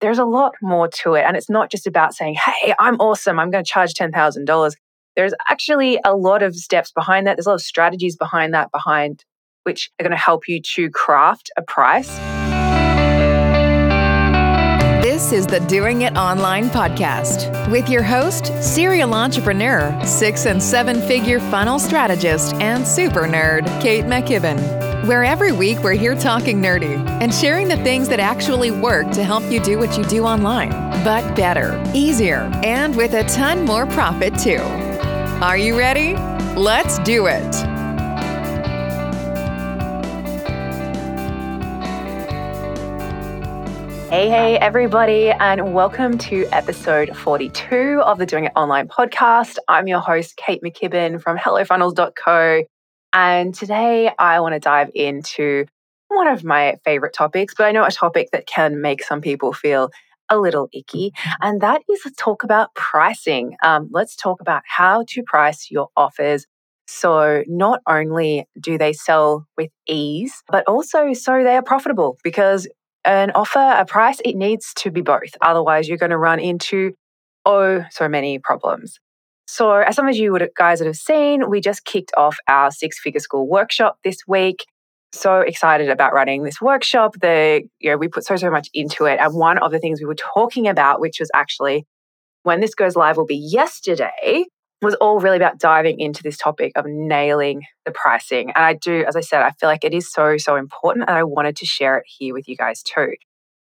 there's a lot more to it. And it's not just about saying, hey, I'm awesome, I'm going to charge $10,000. There's actually a lot of steps behind that. There's a lot of strategies behind that, behind which are going to help you to craft a price. This is the Doing It Online podcast with your host, serial entrepreneur, six and seven figure funnel strategist, and super nerd, Kate McKibben where every week we're here talking nerdy and sharing the things that actually work to help you do what you do online, but better, easier, and with a ton more profit too. Are you ready? Let's do it. Hey, hey, everybody, and welcome to episode 42 of the Doing It Online podcast. I'm your host, Kate McKibben from HelloFunnels.co and today I want to dive into one of my favorite topics, but I know a topic that can make some people feel a little icky, and that is talk about pricing. Um, let's talk about how to price your offers. So, not only do they sell with ease, but also so they are profitable because an offer, a price, it needs to be both. Otherwise, you're going to run into oh so many problems. So, as some of you would, guys would have seen, we just kicked off our six figure school workshop this week. So excited about running this workshop. The you know we put so so much into it, and one of the things we were talking about, which was actually when this goes live, will be yesterday, was all really about diving into this topic of nailing the pricing. And I do, as I said, I feel like it is so so important, and I wanted to share it here with you guys too.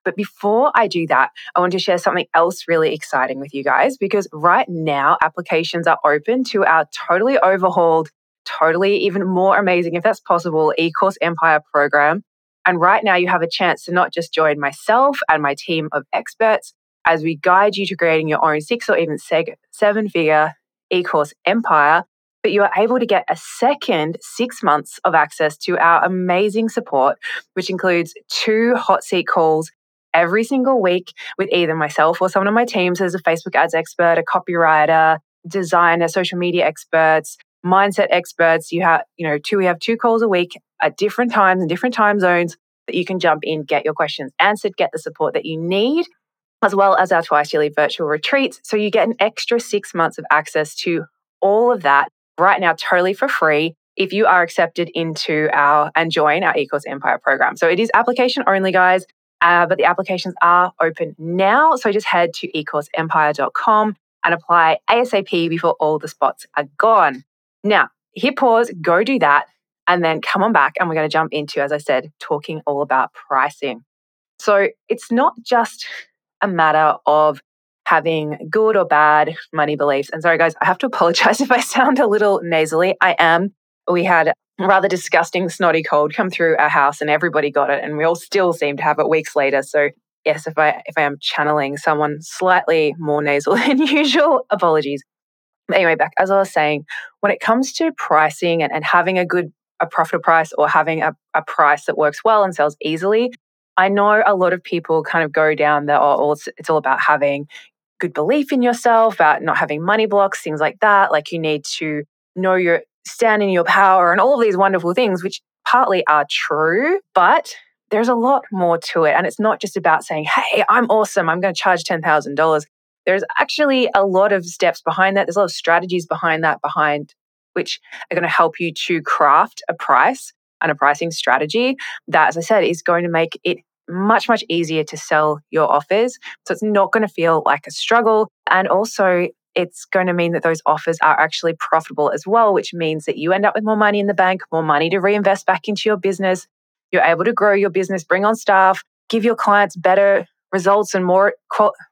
But before I do that, I want to share something else really exciting with you guys because right now applications are open to our totally overhauled, totally even more amazing, if that's possible, eCourse Empire program. And right now you have a chance to not just join myself and my team of experts as we guide you to creating your own six or even seven figure eCourse empire, but you are able to get a second six months of access to our amazing support, which includes two hot seat calls every single week with either myself or someone on my teams as a Facebook ads expert, a copywriter, designer, social media experts, mindset experts. You have, you know, two, we have two calls a week at different times and different time zones that you can jump in, get your questions answered, get the support that you need, as well as our twice yearly virtual retreats. So you get an extra six months of access to all of that right now, totally for free. If you are accepted into our and join our eCourse Empire program. So it is application only, guys. Uh, but the applications are open now. So just head to ecourseempire.com and apply ASAP before all the spots are gone. Now, hit pause, go do that, and then come on back. And we're going to jump into, as I said, talking all about pricing. So it's not just a matter of having good or bad money beliefs. And sorry, guys, I have to apologize if I sound a little nasally. I am. We had rather disgusting snotty cold come through our house and everybody got it and we all still seem to have it weeks later. So yes if i if i am channeling someone slightly more nasal than usual apologies. Anyway back as i was saying when it comes to pricing and, and having a good a profit price or having a, a price that works well and sells easily i know a lot of people kind of go down the oh it's, it's all about having good belief in yourself about not having money blocks things like that. Like you need to know your stand in your power and all of these wonderful things, which partly are true, but there's a lot more to it. And it's not just about saying, hey, I'm awesome, I'm going to charge $10,000. There's actually a lot of steps behind that. There's a lot of strategies behind that, behind which are going to help you to craft a price and a pricing strategy that, as I said, is going to make it much, much easier to sell your offers. So it's not going to feel like a struggle. And also, it's going to mean that those offers are actually profitable as well, which means that you end up with more money in the bank, more money to reinvest back into your business. You're able to grow your business, bring on staff, give your clients better results and more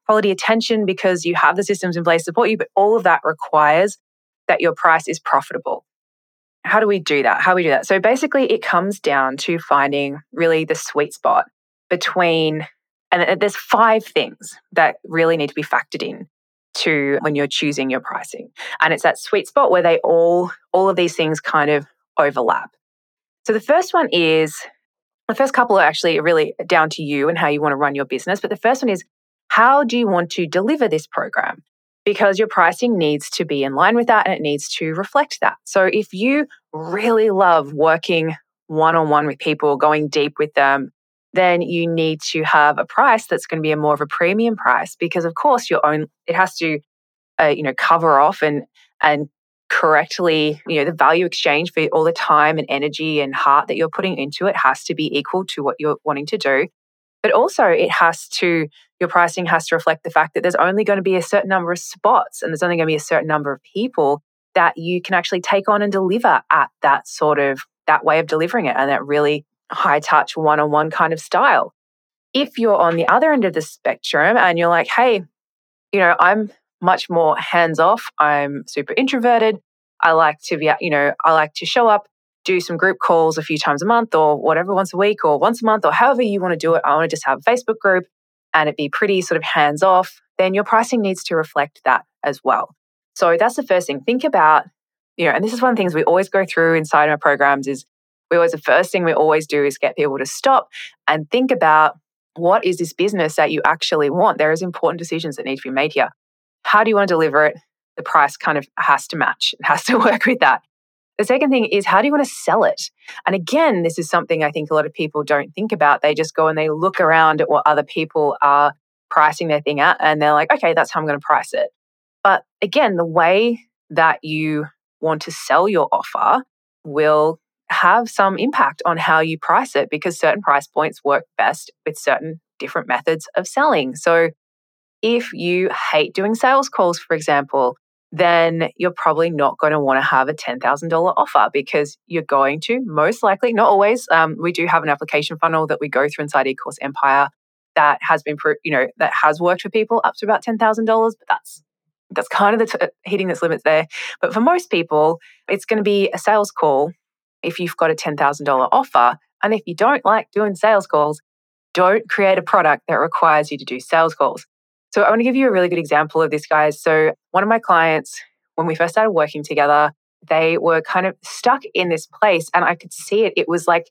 quality attention because you have the systems in place to support you. But all of that requires that your price is profitable. How do we do that? How do we do that? So basically, it comes down to finding really the sweet spot between, and there's five things that really need to be factored in to when you're choosing your pricing. And it's that sweet spot where they all all of these things kind of overlap. So the first one is the first couple are actually really down to you and how you want to run your business, but the first one is how do you want to deliver this program? Because your pricing needs to be in line with that and it needs to reflect that. So if you really love working one on one with people, going deep with them, then you need to have a price that's going to be a more of a premium price because of course your own it has to uh, you know cover off and and correctly you know the value exchange for all the time and energy and heart that you're putting into it has to be equal to what you're wanting to do. But also it has to your pricing has to reflect the fact that there's only going to be a certain number of spots and there's only going to be a certain number of people that you can actually take on and deliver at that sort of that way of delivering it and that really high touch one on one kind of style. If you're on the other end of the spectrum and you're like, hey, you know, I'm much more hands off, I'm super introverted. I like to be, you know, I like to show up, do some group calls a few times a month or whatever, once a week or once a month or however you want to do it. I want to just have a Facebook group and it be pretty sort of hands off. Then your pricing needs to reflect that as well. So that's the first thing. Think about, you know, and this is one of the things we always go through inside our programs is we always, the first thing we always do is get people to stop and think about what is this business that you actually want? There is important decisions that need to be made here. How do you want to deliver it? The price kind of has to match, it has to work with that. The second thing is, how do you want to sell it? And again, this is something I think a lot of people don't think about. They just go and they look around at what other people are pricing their thing at, and they're like, okay, that's how I'm going to price it. But again, the way that you want to sell your offer will have some impact on how you price it because certain price points work best with certain different methods of selling. So, if you hate doing sales calls, for example, then you're probably not going to want to have a $10,000 offer because you're going to most likely, not always. Um, we do have an application funnel that we go through inside eCourse Empire that has been, you know, that has worked for people up to about $10,000, but that's that's kind of the t- hitting its limits there. But for most people, it's going to be a sales call if you've got a $10,000 offer. And if you don't like doing sales calls, don't create a product that requires you to do sales calls. So I want to give you a really good example of this, guys. So one of my clients, when we first started working together, they were kind of stuck in this place and I could see it. It was like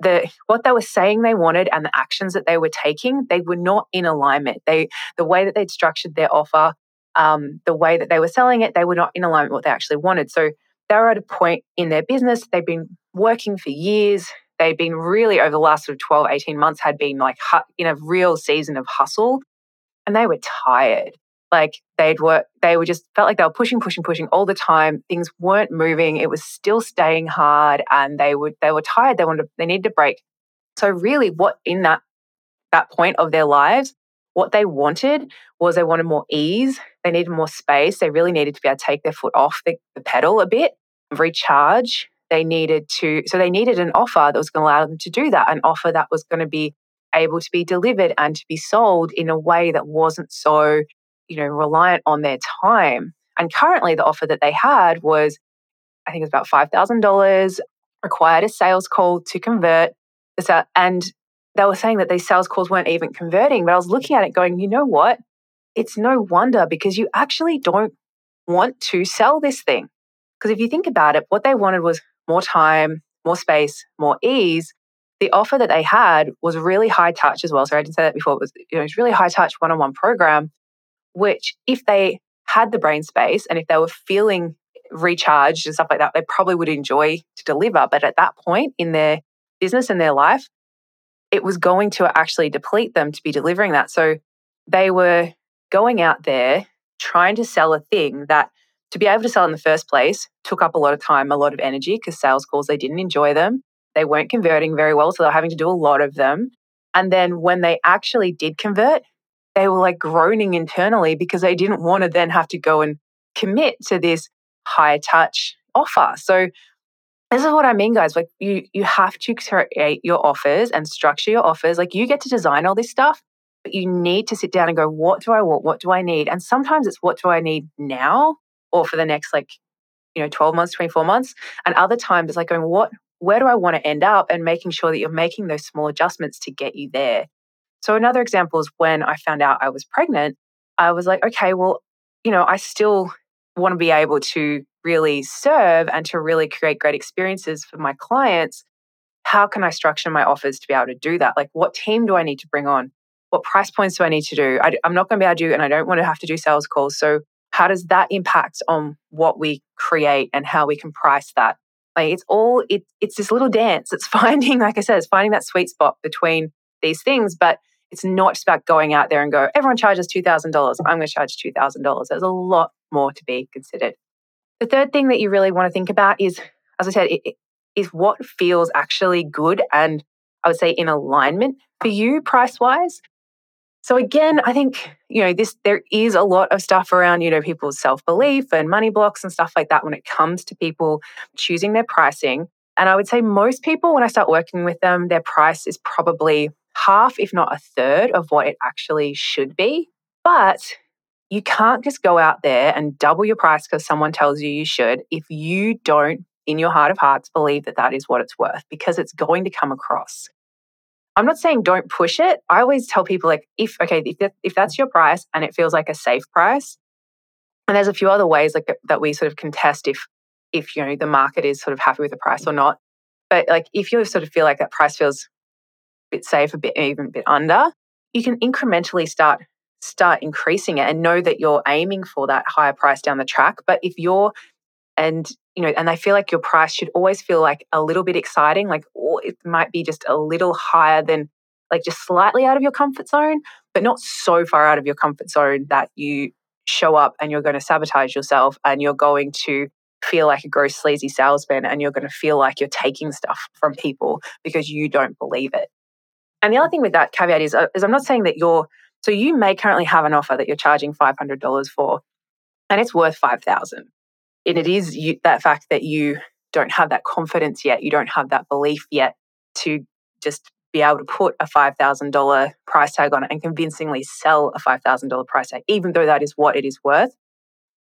the what they were saying they wanted and the actions that they were taking, they were not in alignment. They the way that they'd structured their offer, um, the way that they were selling it, they were not in alignment with what they actually wanted. So they were at a point in their business, they've been working for years. They've been really, over the last sort of 12, 18 months, had been like in a real season of hustle and they were tired. Like they'd work, they were just felt like they were pushing, pushing, pushing all the time. Things weren't moving. It was still staying hard and they would, they were tired. They wanted, they needed a break. So really what in that, that point of their lives, what they wanted was they wanted more ease. They needed more space. They really needed to be able to take their foot off the, the pedal a bit, recharge. They needed to, so they needed an offer that was going to allow them to do that, an offer that was going to be able to be delivered and to be sold in a way that wasn't so, you know, reliant on their time. And currently, the offer that they had was, I think it was about $5,000, required a sales call to convert. And they were saying that these sales calls weren't even converting. But I was looking at it going, you know what? It's no wonder because you actually don't want to sell this thing. Because if you think about it, what they wanted was more time, more space, more ease. The offer that they had was really high touch as well. Sorry, I didn't say that before. It was, you know, it was really high touch one on one program, which if they had the brain space and if they were feeling recharged and stuff like that, they probably would enjoy to deliver. But at that point in their business and their life, it was going to actually deplete them to be delivering that. So they were going out there trying to sell a thing that to be able to sell in the first place took up a lot of time, a lot of energy because sales calls, they didn't enjoy them. They weren't converting very well. So they were having to do a lot of them. And then when they actually did convert, they were like groaning internally because they didn't want to then have to go and commit to this high touch offer. So this is what I mean, guys. Like you, you have to create your offers and structure your offers. Like you get to design all this stuff, but you need to sit down and go, what do I want? What do I need? And sometimes it's what do I need now or for the next like, you know, 12 months, 24 months. And other times it's like going, what, where do I want to end up? And making sure that you're making those small adjustments to get you there. So another example is when I found out I was pregnant, I was like, okay, well, you know, I still want to be able to really serve and to really create great experiences for my clients, how can I structure my offers to be able to do that? Like, what team do I need to bring on? What price points do I need to do? I, am not going to be able to do, and I don't want to have to do sales calls. So, how does that impact on what we create and how we can price that? Like, it's all it, it's this little dance. It's finding, like I said, it's finding that sweet spot between these things, but it's not just about going out there and go, everyone charges $2,000. I'm going to charge $2,000. There's a lot more to be considered. The third thing that you really want to think about is, as I said, it, it, is what feels actually good and I would say in alignment for you price wise. So again, I think, you know, this there is a lot of stuff around, you know, people's self-belief and money blocks and stuff like that when it comes to people choosing their pricing. And I would say most people when I start working with them, their price is probably half if not a third of what it actually should be. But you can't just go out there and double your price because someone tells you you should if you don't in your heart of hearts believe that that is what it's worth because it's going to come across. I'm not saying don't push it. I always tell people like if okay, if that, if that's your price and it feels like a safe price, and there's a few other ways like that we sort of contest if if you know the market is sort of happy with the price or not. But like if you sort of feel like that price feels a bit safe, a bit even a bit under, you can incrementally start start increasing it and know that you're aiming for that higher price down the track. But if you're and you know and they feel like your price should always feel like a little bit exciting like it might be just a little higher than like just slightly out of your comfort zone but not so far out of your comfort zone that you show up and you're going to sabotage yourself and you're going to feel like a gross sleazy salesman and you're going to feel like you're taking stuff from people because you don't believe it. And the other thing with that caveat is, uh, is i'm not saying that you're so you may currently have an offer that you're charging $500 for and it's worth 5000 and it is you, that fact that you don't have that confidence yet, you don't have that belief yet to just be able to put a $5,000 price tag on it and convincingly sell a $5,000 price tag, even though that is what it is worth.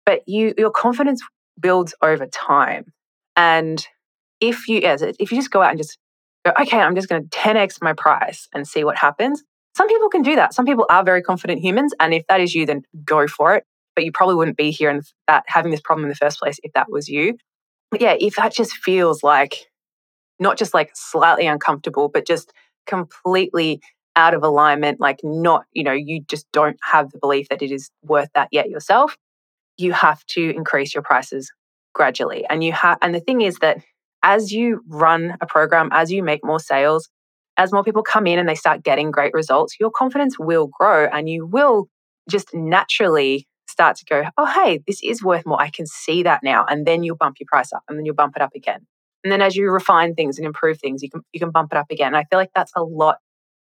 But you, your confidence builds over time. And if you, as if you just go out and just go, okay, I'm just going to 10x my price and see what happens. Some people can do that. Some people are very confident humans. And if that is you, then go for it but you probably wouldn't be here and that having this problem in the first place if that was you. But yeah, if that just feels like not just like slightly uncomfortable, but just completely out of alignment, like not, you know, you just don't have the belief that it is worth that yet yourself, you have to increase your prices gradually. And you have and the thing is that as you run a program, as you make more sales, as more people come in and they start getting great results, your confidence will grow and you will just naturally start to go, oh, hey, this is worth more. I can see that now. And then you'll bump your price up and then you'll bump it up again. And then as you refine things and improve things, you can you can bump it up again. I feel like that's a lot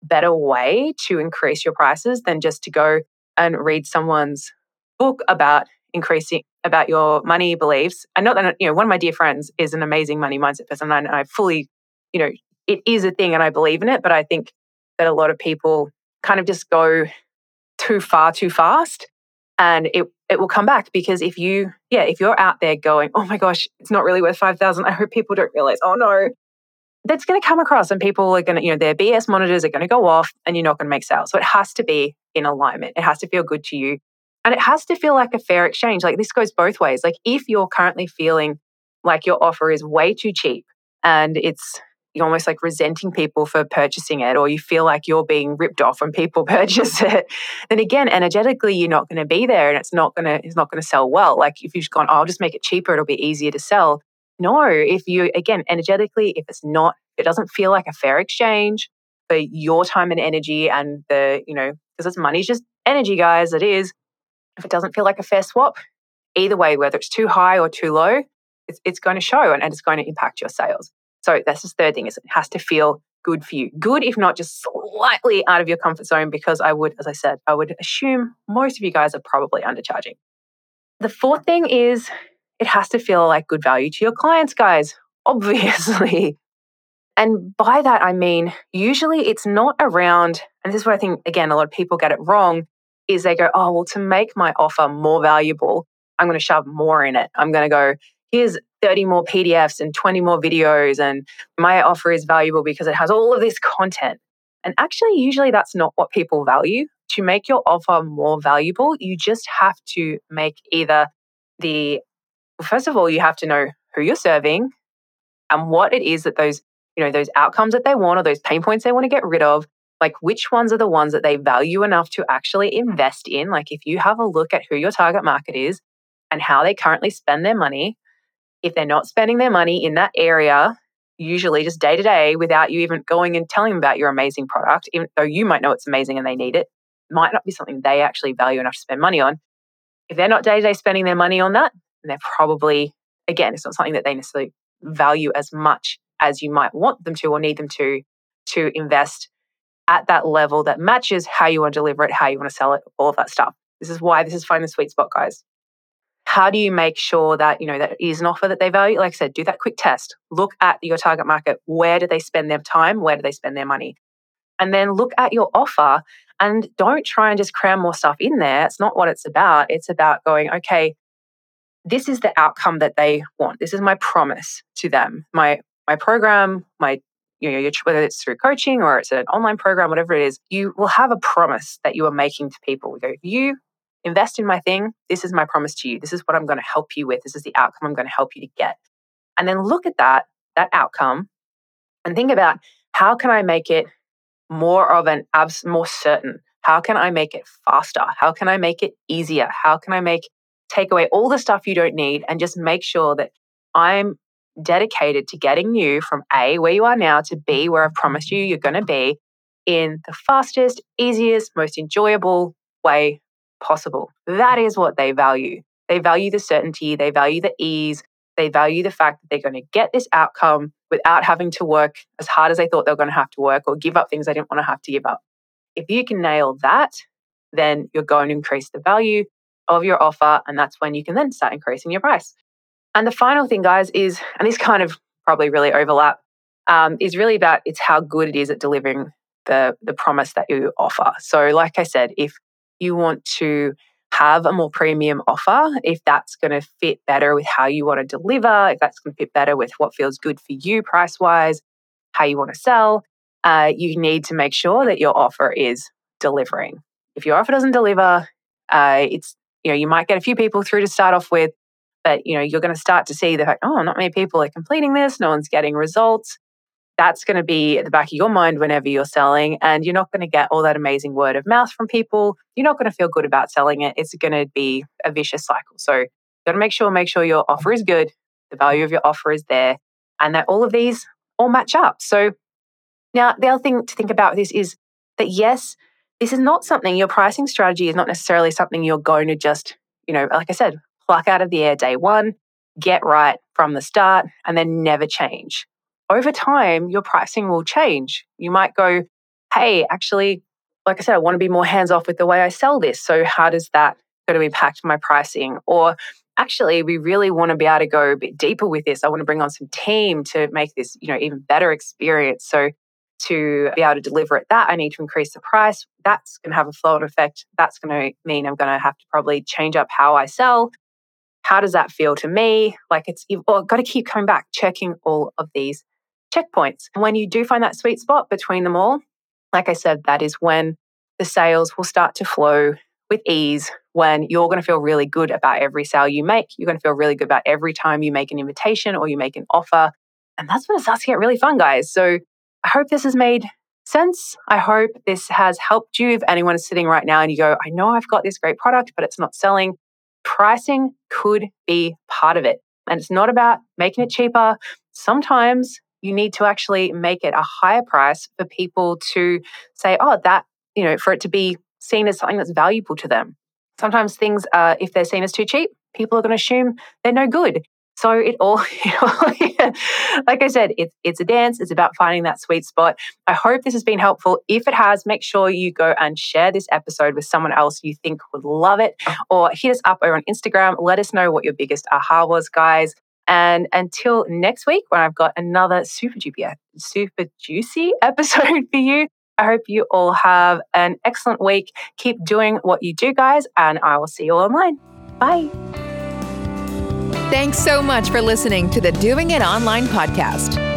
better way to increase your prices than just to go and read someone's book about increasing about your money beliefs. And not that you know, one of my dear friends is an amazing money mindset person, and I fully, you know, it is a thing, and I believe in it. But I think that a lot of people kind of just go too far too fast and it it will come back because if you yeah if you're out there going oh my gosh it's not really worth 5000 i hope people don't realize oh no that's going to come across and people are going to you know their bs monitors are going to go off and you're not going to make sales. So it has to be in alignment. It has to feel good to you and it has to feel like a fair exchange. Like this goes both ways. Like if you're currently feeling like your offer is way too cheap and it's you're almost like resenting people for purchasing it or you feel like you're being ripped off when people purchase it then again energetically you're not going to be there and it's not going to it's not going to sell well. Like if you've gone oh, i'll just make it cheaper it'll be easier to sell. No if you again energetically if it's not it doesn't feel like a fair exchange for your time and energy and the you know because it's money's just energy guys it is. If it doesn't feel like a fair swap either way whether it's too high or too low it's, it's going to show and, and it's going to impact your sales so that's the third thing is it has to feel good for you. Good, if not just slightly out of your comfort zone, because I would, as I said, I would assume most of you guys are probably undercharging. The fourth thing is it has to feel like good value to your clients, guys, obviously. And by that, I mean, usually it's not around, and this is where I think, again, a lot of people get it wrong, is they go, oh, well, to make my offer more valuable, I'm going to shove more in it. I'm going to go, here's 30 more PDFs and 20 more videos, and my offer is valuable because it has all of this content. And actually, usually that's not what people value. To make your offer more valuable, you just have to make either the, first of all, you have to know who you're serving and what it is that those, you know, those outcomes that they want or those pain points they want to get rid of, like which ones are the ones that they value enough to actually invest in. Like if you have a look at who your target market is and how they currently spend their money, if they're not spending their money in that area, usually just day to day without you even going and telling them about your amazing product, even though you might know it's amazing and they need it, might not be something they actually value enough to spend money on. If they're not day to day spending their money on that, they're probably, again, it's not something that they necessarily value as much as you might want them to or need them to to invest at that level that matches how you want to deliver it, how you want to sell it, all of that stuff. This is why this is finding the sweet spot, guys. How do you make sure that, you know, that is an offer that they value? Like I said, do that quick test. Look at your target market. Where do they spend their time? Where do they spend their money? And then look at your offer and don't try and just cram more stuff in there. It's not what it's about. It's about going, okay, this is the outcome that they want. This is my promise to them. My my program, my you know, whether it's through coaching or it's an online program, whatever it is, you will have a promise that you are making to people. We go, if you invest in my thing, this is my promise to you. This is what I'm going to help you with. This is the outcome I'm going to help you to get. And then look at that, that outcome, and think about how can I make it more of an abs more certain? How can I make it faster? How can I make it easier? How can I make take away all the stuff you don't need and just make sure that I'm dedicated to getting you from A, where you are now, to B, where I've promised you you're going to be in the fastest, easiest, most enjoyable way possible. That is what they value. They value the certainty, they value the ease, they value the fact that they're going to get this outcome without having to work as hard as they thought they were going to have to work or give up things they didn't want to have to give up. If you can nail that, then you're going to increase the value of your offer. And that's when you can then start increasing your price. And the final thing, guys, is, and this kind of probably really overlap, um, is really about it's how good it is at delivering the the promise that you offer. So, like I said, if you want to have a more premium offer, if that's going to fit better with how you want to deliver, if that's going to fit better with what feels good for you price wise, how you want to sell, uh, you need to make sure that your offer is delivering. If your offer doesn't deliver, uh, it's you know you might get a few people through to start off with, but you know you're going to start to see the fact oh not many people are completing this no one's getting results that's going to be at the back of your mind whenever you're selling and you're not going to get all that amazing word of mouth from people. You're not going to feel good about selling it. It's going to be a vicious cycle. So got to make sure make sure your offer is good the value of your offer is there and that all of these all match up. So now the other thing to think about this is that yes this is not something your pricing strategy is not necessarily something you're going to just you know like i said pluck out of the air day one, get right from the start, and then never change. Over time, your pricing will change. You might go, hey, actually, like I said, I want to be more hands off with the way I sell this. So, how does that going to impact my pricing? Or actually, we really want to be able to go a bit deeper with this. I want to bring on some team to make this, you know, even better experience. So, to be able to deliver at that, I need to increase the price. That's going to have a flow on effect. That's going to mean I'm going to have to probably change up how I sell how does that feel to me? Like it's, you've got to keep coming back, checking all of these checkpoints. When you do find that sweet spot between them all, like I said, that is when the sales will start to flow with ease, when you're going to feel really good about every sale you make. You're going to feel really good about every time you make an invitation or you make an offer. And that's when it starts to get really fun, guys. So I hope this has made sense. I hope this has helped you. If anyone is sitting right now and you go, I know I've got this great product, but it's not selling, pricing could be part of it. And it's not about making it cheaper. Sometimes you need to actually make it a higher price for people to say, oh, that, you know, for it to be seen as something that's valuable to them. Sometimes things, uh, if they're seen as too cheap, people are going to assume they're no good. So it all, you know, like I said, it's it's a dance. It's about finding that sweet spot. I hope this has been helpful. If it has, make sure you go and share this episode with someone else you think would love it, or hit us up over on Instagram. Let us know what your biggest aha was, guys. And until next week, when I've got another super juicy, super juicy episode for you, I hope you all have an excellent week. Keep doing what you do, guys, and I will see you all online. Bye. Thanks so much for listening to the Doing It Online podcast.